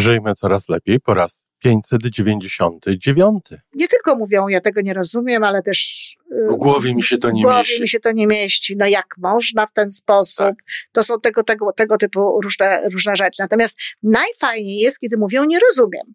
Żyjmy coraz lepiej po raz 599. Nie tylko mówią, ja tego nie rozumiem, ale też. W głowie mi się to nie w głowie mieści. mi się to nie mieści. No jak można w ten sposób? Tak. To są tego, tego, tego typu różne, różne rzeczy. Natomiast najfajniej jest, kiedy mówią, nie rozumiem.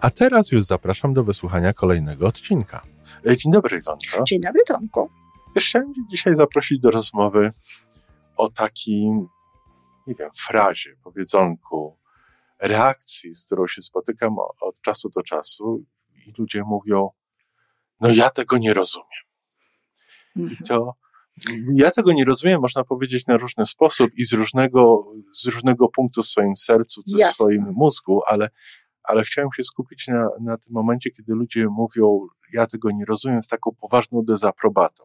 A teraz już zapraszam do wysłuchania kolejnego odcinka. E, Dzień dobry, Iwonko. Dzień dobry, Tomku. Chciałem cię dzisiaj zaprosić do rozmowy o takim, nie wiem, frazie, powiedzonku, reakcji, z którą się spotykam od czasu do czasu i ludzie mówią, no ja tego nie rozumiem. I to, ja tego nie rozumiem, można powiedzieć na różny sposób i z różnego, z różnego punktu w swoim sercu, czy w swoim mózgu, ale, ale chciałem się skupić na, na tym momencie, kiedy ludzie mówią, ja tego nie rozumiem, z taką poważną dezaprobatą.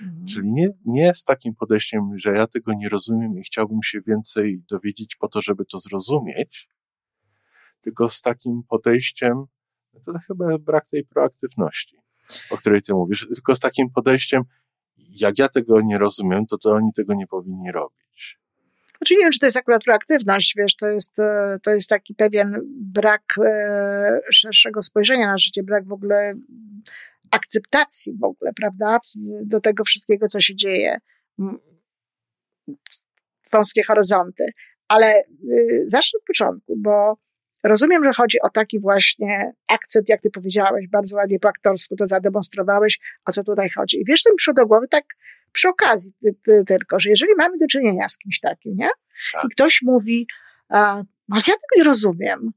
Mhm. Czyli nie, nie z takim podejściem, że ja tego nie rozumiem i chciałbym się więcej dowiedzieć po to, żeby to zrozumieć, tylko z takim podejściem, no to chyba brak tej proaktywności, o której ty mówisz, tylko z takim podejściem, jak ja tego nie rozumiem, to to oni tego nie powinni robić. Znaczy nie wiem, czy to jest akurat proaktywność, wiesz, to jest, e, to jest taki pewien brak e, szerszego spojrzenia na życie, brak w ogóle akceptacji w ogóle, prawda, do tego wszystkiego, co się dzieje. Wąskie horyzonty. Ale y, zacznę od początku, bo rozumiem, że chodzi o taki właśnie akcent, jak ty powiedziałeś, bardzo ładnie po aktorsku to zademonstrowałeś, o co tutaj chodzi. I wiesz, co mi przyszło do głowy, tak przy tylko, że jeżeli mamy do czynienia z kimś takim, nie? Tak. I ktoś mówi, a, ale ja tego nie rozumiem,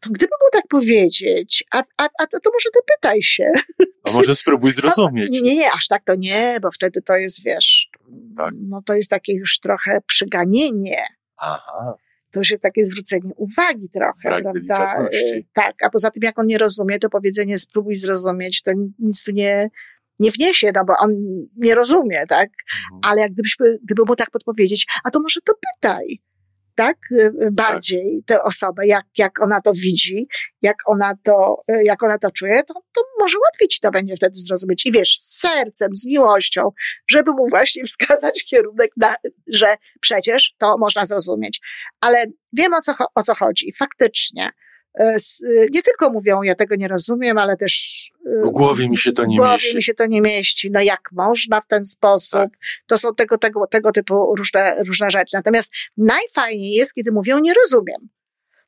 to gdyby mu tak powiedzieć, a, a, a to, to może dopytaj się. A może spróbuj zrozumieć. Nie, nie, nie, aż tak to nie, bo wtedy to jest, wiesz, Tak. no to jest takie już trochę przyganienie. Aha, To już jest takie zwrócenie uwagi trochę, Brak prawda? Y, Tak, a poza tym, jak on nie rozumie, to powiedzenie spróbuj zrozumieć, to nic tu nie, nie wniesie, no bo on nie rozumie, tak? Mhm. ale jak gdybyśmy, gdyby mu tak podpowiedzieć, a to może to pytaj, tak? Y, y, Bardziej tę osobę, jak, jak ona to widzi, jak ona to, y, jak ona to czuje, to, to może łatwiej ci to będzie wtedy zrozumieć. I wiesz, z sercem, z miłością, żeby mu właśnie wskazać kierunek, na, że przecież to można zrozumieć. Ale wiem o co, o co chodzi. Faktycznie. S- y, Nie tylko mówią, ja tego nie rozumiem, ale też. y, W głowie mi się to nie w głowie mieści. mi się to nie mieści. No jak można w ten sposób? Tak. To są tego, tego, tego typu różne, różne rzeczy. Natomiast najfajniej jest, kiedy mówią nie rozumiem.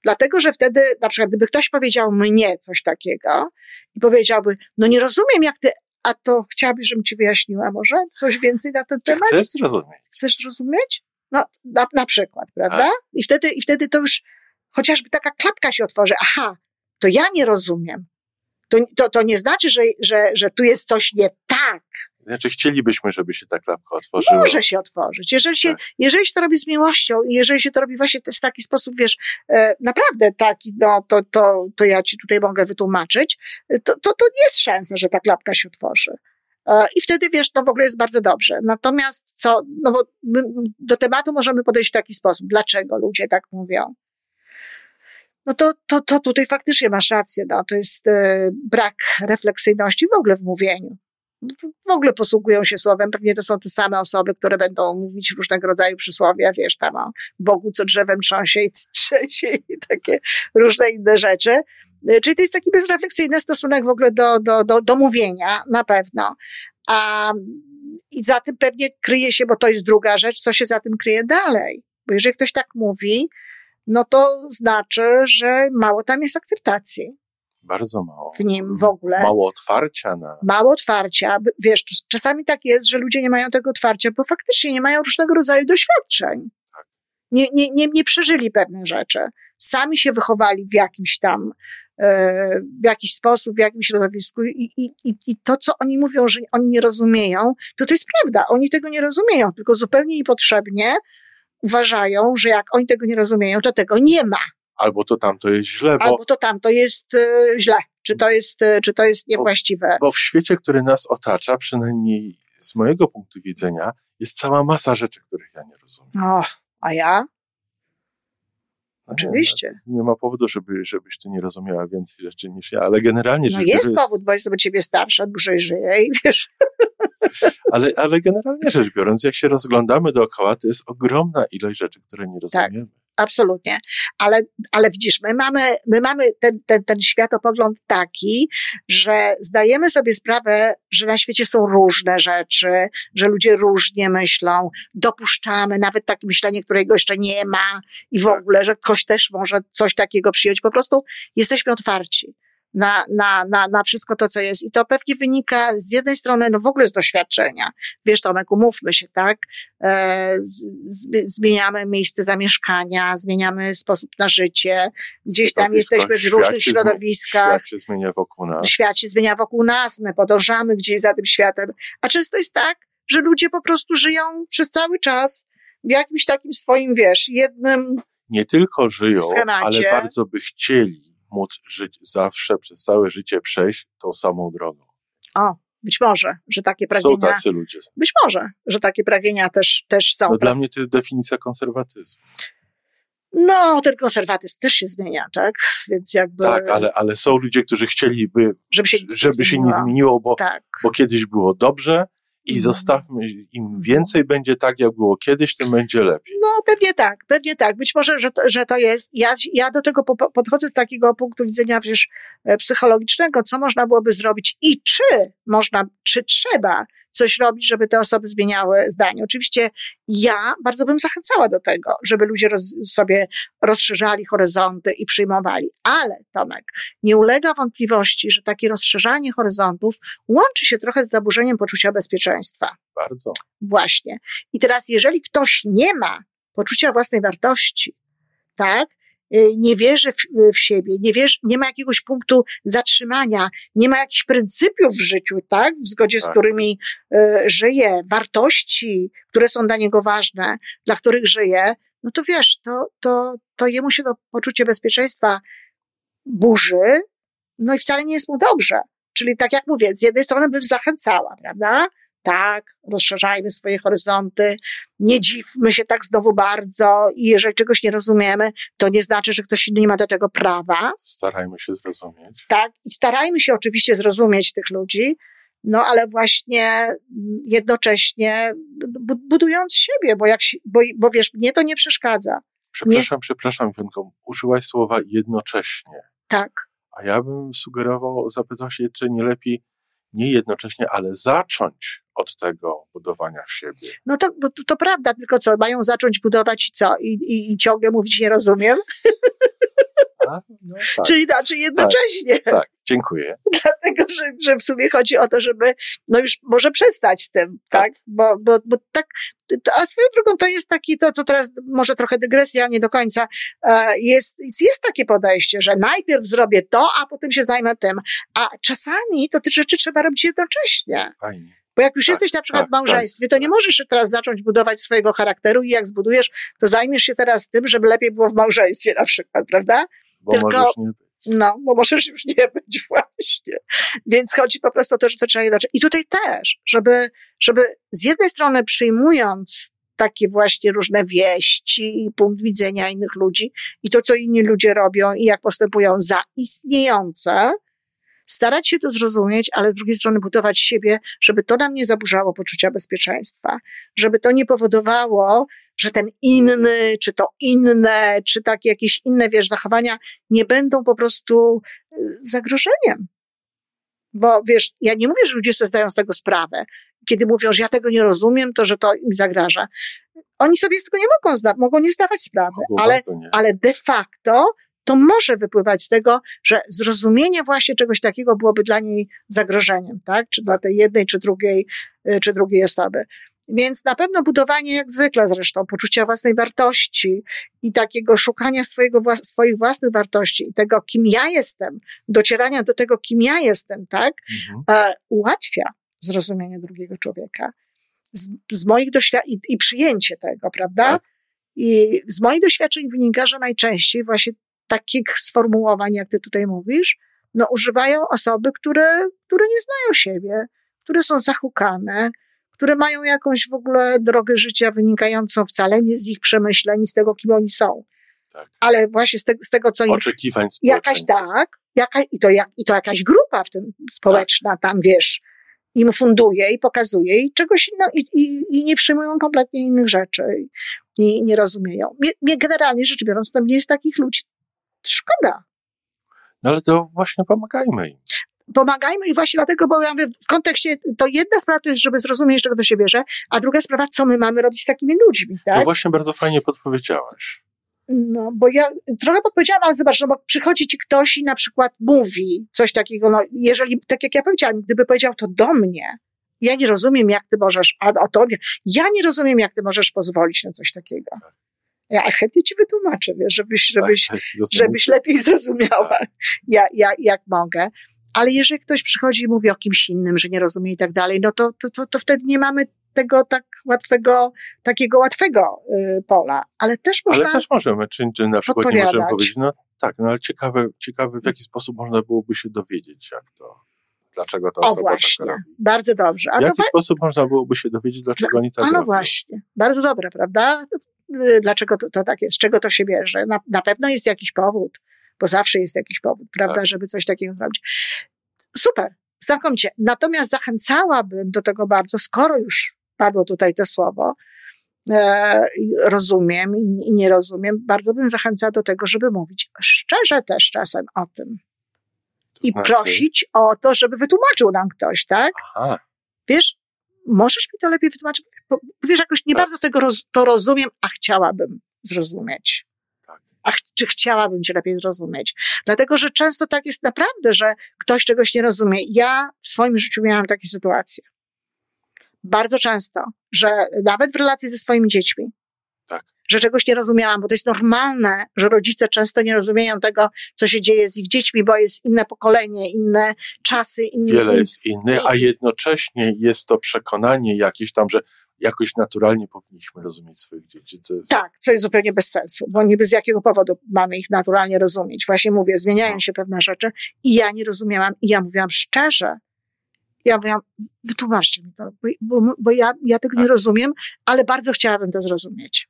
Dlatego, że wtedy, na przykład, gdyby ktoś powiedział mnie coś takiego i powiedziałby, no nie rozumiem jak ty, a to chciałabyś, żebym ci wyjaśniła może coś więcej na ten Czy temat? chcesz zrozumieć? Chcesz zrozumieć? No, na, na przykład, prawda? I wtedy, I wtedy to już chociażby taka klapka się otworzy. Aha, to ja nie rozumiem. To, to, to nie znaczy, że, że, że tu jest coś nie tak. Znaczy chcielibyśmy, żeby się ta klapka otworzyła. Może się otworzyć. Jeżeli się, Tak. jeżeli się to robi z miłością i jeżeli się to robi właśnie w taki sposób, wiesz, e, naprawdę taki, no, to, to, to ja ci tutaj mogę wytłumaczyć, e, to, to, to jest szansa, że ta klapka się otworzy. E, I wtedy, wiesz, to w ogóle jest bardzo dobrze. Natomiast co, no bo my do tematu możemy podejść w taki sposób. Dlaczego ludzie tak mówią? No to, to, to tutaj faktycznie masz rację, no, to jest e, brak refleksyjności w ogóle w mówieniu w ogóle posługują się słowem. Pewnie to są te same osoby, które będą mówić różnego rodzaju przysłowia, wiesz, tam o Bogu, co drzewem trząsie i trzęsie i takie różne inne rzeczy. Y, Czyli to jest taki bezrefleksyjny stosunek w ogóle do, do, do, do mówienia, na pewno. A, I za tym pewnie kryje się, bo to jest druga rzecz, co się za tym kryje dalej. Bo jeżeli ktoś tak mówi, no to znaczy, że mało tam jest akceptacji Bardzo mało. w nim w ogóle Mało otwarcia na. mało otwarcia. Wiesz, czas- czasami tak jest, że ludzie nie mają tego otwarcia, bo faktycznie nie mają różnego rodzaju doświadczeń. Tak. Nie, nie, nie, nie przeżyli pewnych rzeczy. Sami się wychowali w jakimś tam e, w jakiś sposób, w jakimś środowisku i, i, i, i to, co oni mówią, że oni nie rozumieją, to to jest prawda. Oni tego nie rozumieją, tylko zupełnie niepotrzebnie uważają, że jak oni tego nie rozumieją, to tego nie ma. Albo to tamto jest źle, bo... Albo to tamto jest e, źle, czy to jest, e, czy to jest niewłaściwe. Bo, bo w świecie, który nas otacza, przynajmniej z mojego punktu widzenia, jest cała masa rzeczy, których ja nie rozumiem. O, a ja? Oczywiście. Nie, nie ma powodu, żeby, żebyś ty nie rozumiała więcej rzeczy niż ja, ale generalnie... No jest biorąc, powód, bo jestem od ciebie starsza, dłużej żyję i wiesz... Ale, ale generalnie rzecz biorąc, jak się rozglądamy dookoła, to jest ogromna ilość rzeczy, które nie tak. rozumiemy. Tak absolutnie. Ale, ale widzisz, my mamy, my mamy ten, ten, ten światopogląd taki, że zdajemy sobie sprawę, że na świecie są różne rzeczy, że ludzie różnie myślą, dopuszczamy nawet takie myślenie, którego jeszcze nie ma i w tak. ogóle, że ktoś też może coś takiego przyjąć. Po prostu jesteśmy otwarci na, na, na, na wszystko to, co jest. I to pewnie wynika z jednej strony, no w ogóle z doświadczenia. Wiesz, Tomek, umówmy się, tak? E, z, zmieniamy miejsce zamieszkania, zmieniamy sposób na życie. Gdzieś tam jesteśmy w różnych środowiskach. Świat się zmienia wokół nas. Świat się zmienia wokół nas, my podążamy gdzieś za tym światem. A często jest tak, że ludzie po prostu żyją przez cały czas w jakimś takim swoim, wiesz, jednym nie tylko żyją, schemacie. ale bardzo by chcieli móc żyć zawsze, przez całe życie przejść tą samą drogą. O, być może, że takie pragnienia. Są tacy ludzie. Być może, że takie pragnienia też, też są. No dla mnie to jest definicja konserwatyzmu. No, ten konserwatyzm też się zmienia, tak? Więc jakby. Tak, ale, ale są ludzie, którzy chcieliby, żeby się, żeby się nie zmieniło, bo, tak. bo kiedyś było dobrze, i mhm. zostawmy, im więcej będzie tak, jak było kiedyś, tym będzie lepiej. No, pewnie tak, pewnie tak. Być może, że to, że to jest. Ja, ja do tego podchodzę z takiego punktu widzenia przecież e, psychologicznego, co można byłoby zrobić i czy można, czy trzeba coś robić, żeby te osoby zmieniały zdanie. Oczywiście ja bardzo bym zachęcała do tego, żeby ludzie roz, sobie rozszerzali horyzonty i przyjmowali. Ale Tomek, nie ulega wątpliwości, że takie rozszerzanie horyzontów łączy się trochę z zaburzeniem poczucia bezpieczeństwa. Bardzo. Właśnie. I teraz, jeżeli ktoś nie ma poczucia własnej wartości, tak, nie wierzy w, w siebie, nie, wierzy, nie ma jakiegoś punktu zatrzymania, nie ma jakichś pryncypiów w życiu, tak, w zgodzie tak. z którymi y, żyje, wartości, które są dla niego ważne, dla których żyje, no to wiesz, to, to, to jemu się to poczucie bezpieczeństwa burzy, no i wcale nie jest mu dobrze. Czyli tak jak mówię, z jednej strony bym zachęcała, prawda? Tak, rozszerzajmy swoje horyzonty, nie dziwmy się tak znowu bardzo i jeżeli czegoś nie rozumiemy, to nie znaczy, że ktoś inny nie ma do tego prawa. Starajmy się zrozumieć. Tak, i starajmy się oczywiście zrozumieć tych ludzi, no ale właśnie jednocześnie budując siebie, bo, jak, bo, bo wiesz, mnie to nie przeszkadza. Przepraszam, nie... przepraszam, Iwonko, użyłaś słowa jednocześnie. Tak. A ja bym sugerował, zapytał się, czy nie lepiej nie jednocześnie, ale zacząć od tego budowania w siebie. No to, to, to prawda, tylko co, mają zacząć budować co? I, i, i ciągle mówić nie rozumiem? no tak. Czyli znaczy jednocześnie. Tak, tak, dziękuję. Dlatego, że, że w sumie chodzi o to, żeby no już może przestać z tym, tak? tak? Bo, bo, bo tak, a swoją drogą to jest taki, to co teraz, może trochę dygresja, nie do końca, e, jest, jest takie podejście, że najpierw zrobię to, a potem się zajmę tym. A czasami to te rzeczy trzeba robić jednocześnie. Fajnie. Bo jak już tak, jesteś na przykład tak, w małżeństwie, tak, to nie możesz teraz zacząć budować swojego charakteru i jak zbudujesz, to zajmiesz się teraz tym, żeby lepiej było w małżeństwie na przykład, prawda? Bo Tylko, możesz nie. No, bo możesz już nie być właśnie. Więc chodzi po prostu o to, że to trzeba jednoczyć. I tutaj też, żeby, żeby z jednej strony przyjmując takie właśnie różne wieści i punkt widzenia innych ludzi i to, co inni ludzie robią i jak postępują za istniejące, starać się to zrozumieć, ale z drugiej strony budować siebie, żeby to nam nie zaburzało poczucia bezpieczeństwa, żeby to nie powodowało, że ten inny, czy to inne, czy takie jakieś inne, wiesz, zachowania nie będą po prostu y, zagrożeniem. Bo wiesz, ja nie mówię, że ludzie sobie zdają z tego sprawę. Kiedy mówią, że ja tego nie rozumiem, to że to im zagraża. Oni sobie z tego nie mogą, zda- mogą nie zdawać sprawy, ale, ale de facto to może wypływać z tego, że zrozumienie właśnie czegoś takiego byłoby dla niej zagrożeniem, tak? Czy dla tej jednej, czy drugiej, y, czy drugiej osoby. Więc na pewno budowanie, jak zwykle zresztą, poczucia własnej wartości i takiego szukania swojego, swoich własnych wartości i tego, kim ja jestem, docierania do tego, kim ja jestem, tak, mhm. e, ułatwia zrozumienie drugiego człowieka. Z, z moich doświadczeń i, i, przyjęcie tego, prawda? Tak. I z moich doświadczeń wynika, że najczęściej właśnie takich sformułowań, jak ty tutaj mówisz, no używają osoby, które, które nie znają siebie, które są zahukane, które mają jakąś w ogóle drogę życia wynikającą wcale nie z ich przemyśleń, z tego, kim oni są. Tak. Ale właśnie z, te, z tego, co im... Oczekiwań Jakaś, tak, jaka, i, to jak, i to jakaś grupa w tym społeczna tak. tam, wiesz, im funduje i pokazuje i czegoś, no, i, i, i nie przyjmują kompletnie innych rzeczy i, i nie rozumieją. Mnie, mnie generalnie rzecz biorąc, to mnie jest takich ludzi szkoda. No ale to właśnie pomagajmy im pomagajmy i właśnie dlatego, bo ja mówię, w kontekście, to jedna sprawa to jest, żeby zrozumieć, czego to się bierze, a druga sprawa, co my mamy robić z takimi ludźmi, tak? No właśnie bardzo fajnie podpowiedziałaś. No, bo ja trochę podpowiedziałam, ale zobacz, no bo przychodzi ci ktoś i na przykład mówi coś takiego, no jeżeli, tak jak ja powiedziałam, gdyby powiedział to do mnie, ja nie rozumiem, jak ty możesz, a o tobie, ja nie rozumiem, jak ty możesz pozwolić na coś takiego. Ja chętnie ci wytłumaczę, wiesz, żebyś, tak, żebyś, tak, żebyś lepiej zrozumiała, tak. ja, ja, jak mogę. Ale jeżeli ktoś przychodzi i mówi o kimś innym, że nie rozumie i tak dalej, no to, to, to, to wtedy nie mamy tego tak łatwego, takiego łatwego y, pola. Ale też można. Ale też możemy, czy, czy na przykład nie możemy powiedzieć, no tak, no ale ciekawe, ciekawe, w jaki sposób można byłoby się dowiedzieć, jak to, dlaczego to osoba O tak właśnie, tak robi. bardzo dobrze. A w jaki sposób można byłoby się dowiedzieć, dlaczego oni tak A no robią? właśnie, bardzo dobre, prawda? Y, dlaczego to, to tak jest? Z czego to się bierze? Na, na pewno jest jakiś powód bo zawsze jest jakiś powód, prawda, tak. żeby coś takiego zrobić. Super, znakomicie. Natomiast zachęcałabym do tego bardzo, skoro już padło tutaj to słowo, e, rozumiem i nie rozumiem, bardzo bym zachęcała do tego, żeby mówić szczerze też czasem o tym. I prosić o to, żeby wytłumaczył nam ktoś, tak? Aha. Wiesz, możesz mi to lepiej wytłumaczyć? Bo, wiesz, jakoś nie tak. bardzo tego roz, to rozumiem, a chciałabym zrozumieć a ch czy chciałabym cię lepiej zrozumieć. Dlatego, że często tak jest naprawdę, że ktoś czegoś nie rozumie. Ja w swoim życiu miałam takie sytuacje. Bardzo często, że nawet w relacji ze swoimi dziećmi, tak. Że czegoś nie rozumiałam, bo to jest normalne, że rodzice często nie rozumieją tego, co się dzieje z ich dziećmi, bo jest inne pokolenie, inne czasy. Inne, Wiele jest inne, a jednocześnie jest to przekonanie jakieś tam, że jakoś naturalnie powinniśmy rozumieć swoich dzieci. Co jest... Tak, co jest zupełnie bez sensu, bo niby z jakiego powodu mamy ich naturalnie rozumieć. Właśnie mówię, zmieniają się pewne rzeczy i ja nie rozumiałam i ja mówiłam szczerze, ja mówiłam, wytłumaczcie mi to, bo, bo, bo ja, ja tego tak. nie rozumiem, ale bardzo chciałabym to zrozumieć.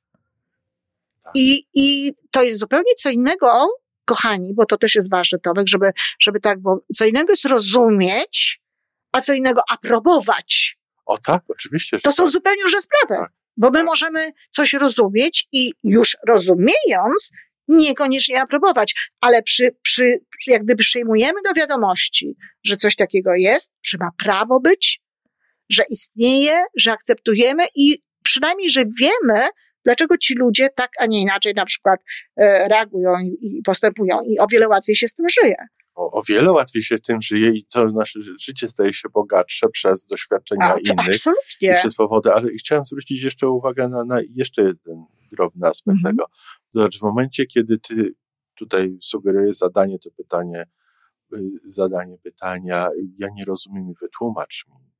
Tak. I, I to jest zupełnie co innego, kochani, bo to też jest ważne, Tomek, żeby, żeby tak, bo co innego jest rozumieć, a co innego aprobować. O tak, oczywiście. To są tak. zupełnie różne sprawy. Tak. Bo my tak. możemy coś rozumieć i już rozumiejąc, niekoniecznie aprobować, ale przy, przy, jak gdyby przyjmujemy do wiadomości, że coś takiego jest, że ma prawo być, że istnieje, że akceptujemy i przynajmniej, że wiemy, dlaczego ci ludzie tak, a nie inaczej na przykład e, reagują i, postępują i o wiele łatwiej się z tym żyje o, o, wiele łatwiej się tym żyje i to nasze życie staje się bogatsze przez doświadczenia A, innych. Absolutnie. I przez powody, ale chciałem zwrócić jeszcze uwagę na, na jeszcze jeden drobny aspekt mhm. tego. Zobacz, w momencie, kiedy ty tutaj sugerujesz zadanie, to pytanie, y, zadanie pytania, ja nie rozumiem i wytłumacz mi.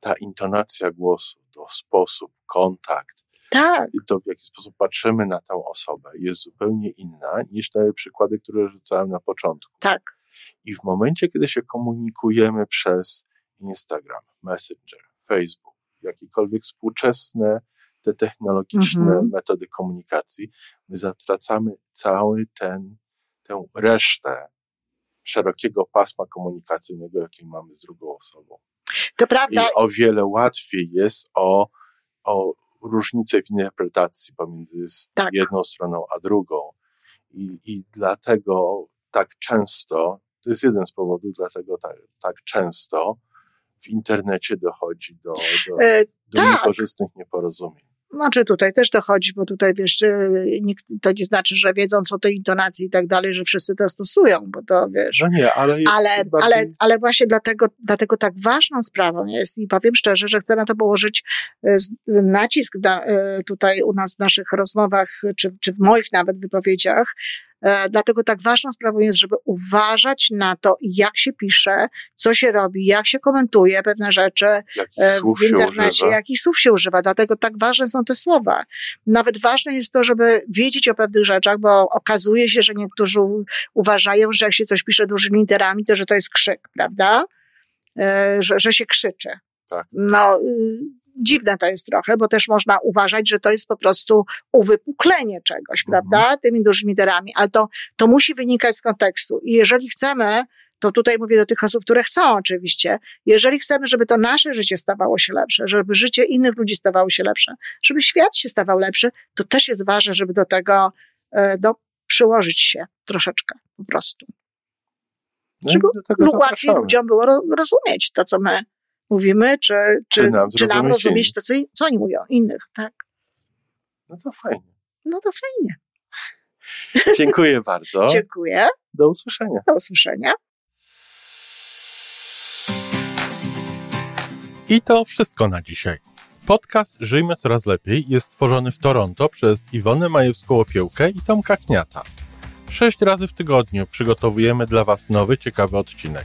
Ta intonacja głosu, to sposób, kontakt, tak. I to, w jaki sposób patrzymy na tę osobę, jest zupełnie inna niż te przykłady, które rzucałem na początku. Tak. I w momencie, kiedy się komunikujemy przez Instagram, Messenger, Facebook, jakiekolwiek współczesne te technologiczne mhm. metody komunikacji, my zatracamy cały ten, tę resztę szerokiego pasma komunikacyjnego, jaki mamy z drugą osobą. To prawda. I o wiele łatwiej jest o, o różnicę w interpretacji pomiędzy tak. jedną stroną a drugą. I, I dlatego tak często, to jest jeden z powodów, dlatego tak, tak często w internecie dochodzi do, do, e, do tak. niekorzystnych nieporozumień. Znaczy tutaj też dochodzi, bo tutaj wiesz, nikt, to nie znaczy, że wiedząc o tej intonacji i tak dalej, że wszyscy to stosują, bo to wiesz. No nie, ale jest ale, bardziej... ale, ale właśnie dlatego, dlatego tak ważną sprawą jest i powiem szczerze, że chcę na to położyć e, nacisk na, e, tutaj u nas w naszych rozmowach, czy, czy w moich nawet wypowiedziach, dlatego tak ważną sprawą jest, żeby uważać na to, jak się pisze, co się robi, jak się komentuje pewne rzeczy e, w internecie, jakich słów się używa. Dlatego tak ważne są te słowa. Nawet ważne jest to, żeby wiedzieć o pewnych rzeczach, bo okazuje się, że niektórzy uważają, że jak się coś pisze dużymi literami, to że to jest krzyk, prawda? E, że, że się krzyczy. Tak. No, y, dziwne to jest trochę, bo też można uważać, że to jest po prostu uwypuklenie czegoś, mhm. prawda, tymi dużymi literami, ale to, to musi wynikać z kontekstu. I jeżeli chcemy, to tutaj mówię do tych osób, które chcą oczywiście, jeżeli chcemy, żeby to nasze życie stawało się lepsze, żeby życie innych ludzi stawało się lepsze, żeby świat się stawał lepszy, to też jest ważne, żeby do tego do, przyłożyć się troszeczkę po prostu. No żeby łatwiej ludziom było rozumieć to, co my mówimy, czy, czy, czy nam, czy nam rozumieć to, co, co oni mówią, innych, tak? No to fajnie. No to fajnie. Dziękuję bardzo. Dziękuję. Do usłyszenia. Do usłyszenia. I to wszystko na dzisiaj. Podcast Żyjmy Coraz Lepiej jest stworzony w Toronto przez Iwonę Majewską-Opiełkę i Tomka Kniata. Sześć razy w tygodniu przygotowujemy dla Was nowy, ciekawy odcinek.